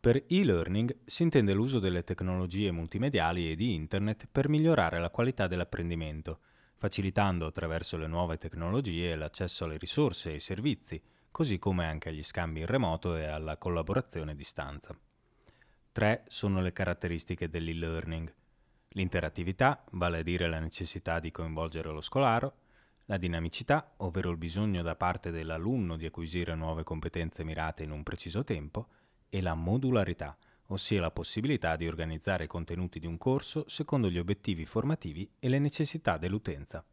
Per e-learning si intende l'uso delle tecnologie multimediali e di Internet per migliorare la qualità dell'apprendimento, facilitando attraverso le nuove tecnologie l'accesso alle risorse e ai servizi, così come anche agli scambi in remoto e alla collaborazione a distanza. Tre sono le caratteristiche dell'e-learning. L'interattività, vale a dire la necessità di coinvolgere lo scolaro, la dinamicità, ovvero il bisogno da parte dell'alunno di acquisire nuove competenze mirate in un preciso tempo, e la modularità, ossia la possibilità di organizzare i contenuti di un corso secondo gli obiettivi formativi e le necessità dell'utenza.